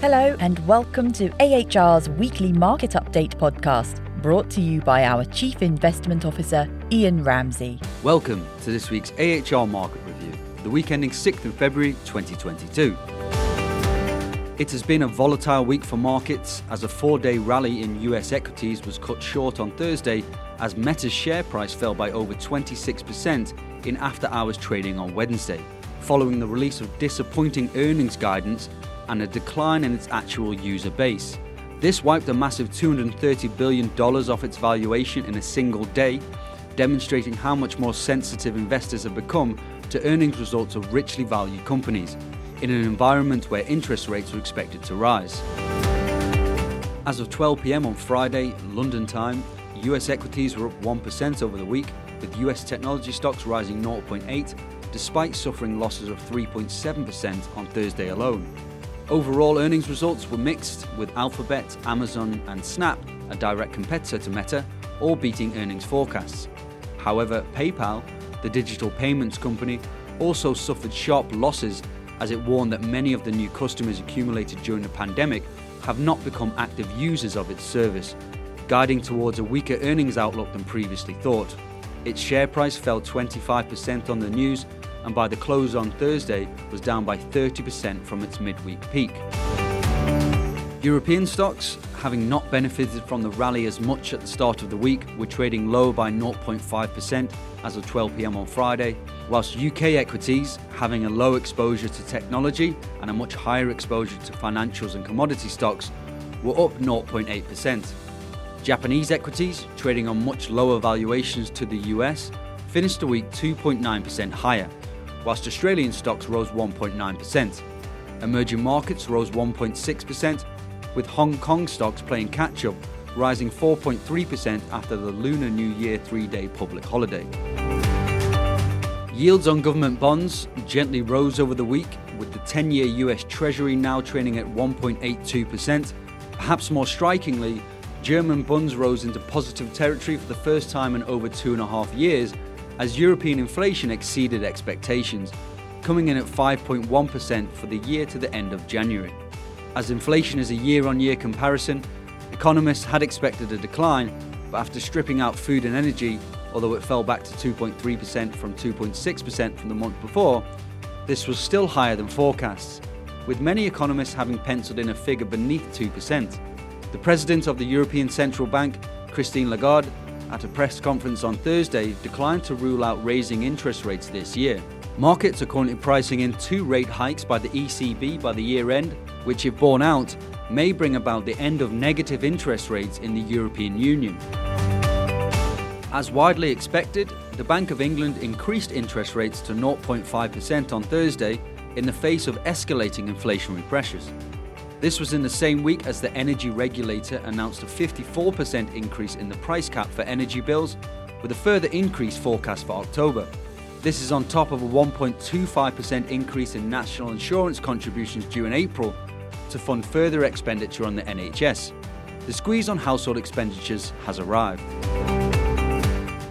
Hello, and welcome to AHR's weekly market update podcast, brought to you by our Chief Investment Officer, Ian Ramsey. Welcome to this week's AHR Market Review, the week ending 6th of February 2022. It has been a volatile week for markets as a four day rally in US equities was cut short on Thursday as Meta's share price fell by over 26% in after hours trading on Wednesday, following the release of disappointing earnings guidance and a decline in its actual user base. This wiped a massive $230 billion off its valuation in a single day, demonstrating how much more sensitive investors have become to earnings results of richly valued companies in an environment where interest rates are expected to rise. As of 12 pm on Friday, London time, US equities were up 1% over the week, with US technology stocks rising 0.8, despite suffering losses of 3.7% on Thursday alone. Overall earnings results were mixed, with Alphabet, Amazon, and Snap, a direct competitor to Meta, all beating earnings forecasts. However, PayPal, the digital payments company, also suffered sharp losses as it warned that many of the new customers accumulated during the pandemic have not become active users of its service, guiding towards a weaker earnings outlook than previously thought. Its share price fell 25% on the news and by the close on Thursday was down by 30% from its midweek peak. European stocks, having not benefited from the rally as much at the start of the week, were trading lower by 0.5% as of 12 pm on Friday, whilst UK equities, having a low exposure to technology and a much higher exposure to financials and commodity stocks, were up 0.8%. Japanese equities, trading on much lower valuations to the US, finished the week 2.9% higher, whilst Australian stocks rose 1.9%. Emerging markets rose 1.6%, with Hong Kong stocks playing catch up, rising 4.3% after the Lunar New Year three day public holiday. Yields on government bonds gently rose over the week, with the 10 year US Treasury now trading at 1.82%. Perhaps more strikingly, German bonds rose into positive territory for the first time in over two and a half years as European inflation exceeded expectations, coming in at 5.1% for the year to the end of January. As inflation is a year on year comparison, economists had expected a decline, but after stripping out food and energy, although it fell back to 2.3% from 2.6% from the month before, this was still higher than forecasts, with many economists having penciled in a figure beneath 2%. The president of the European Central Bank, Christine Lagarde, at a press conference on Thursday, declined to rule out raising interest rates this year. Markets are currently pricing in two rate hikes by the ECB by the year end, which, if borne out, may bring about the end of negative interest rates in the European Union. As widely expected, the Bank of England increased interest rates to 0.5% on Thursday in the face of escalating inflationary pressures. This was in the same week as the energy regulator announced a 54% increase in the price cap for energy bills, with a further increase forecast for October. This is on top of a 1.25% increase in national insurance contributions due in April to fund further expenditure on the NHS. The squeeze on household expenditures has arrived.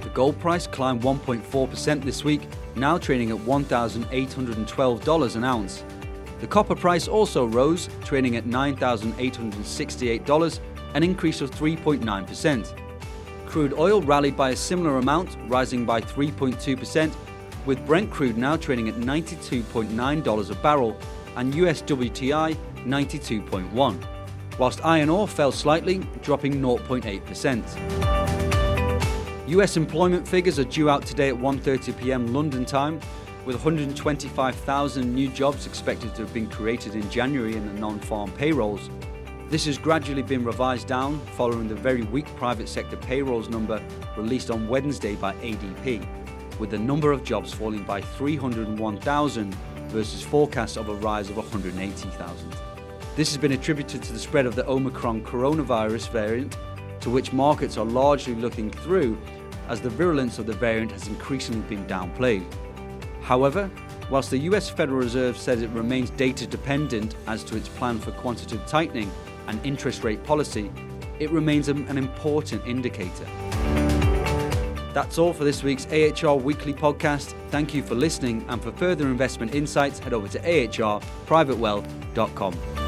The gold price climbed 1.4% this week, now trading at $1,812 an ounce. The copper price also rose, trading at $9,868, an increase of 3.9%. Crude oil rallied by a similar amount, rising by 3.2%, with Brent crude now trading at $92.9 a barrel and US WTI 92.1, whilst iron ore fell slightly, dropping 0.8%. US employment figures are due out today at 1:30 p.m. London time, with 125,000 new jobs expected to have been created in January in the non farm payrolls. This has gradually been revised down following the very weak private sector payrolls number released on Wednesday by ADP, with the number of jobs falling by 301,000 versus forecasts of a rise of 180,000. This has been attributed to the spread of the Omicron coronavirus variant, to which markets are largely looking through as the virulence of the variant has increasingly been downplayed. However, whilst the US Federal Reserve says it remains data dependent as to its plan for quantitative tightening and interest rate policy, it remains an important indicator. That's all for this week's AHR Weekly podcast. Thank you for listening, and for further investment insights, head over to ahrprivatewealth.com.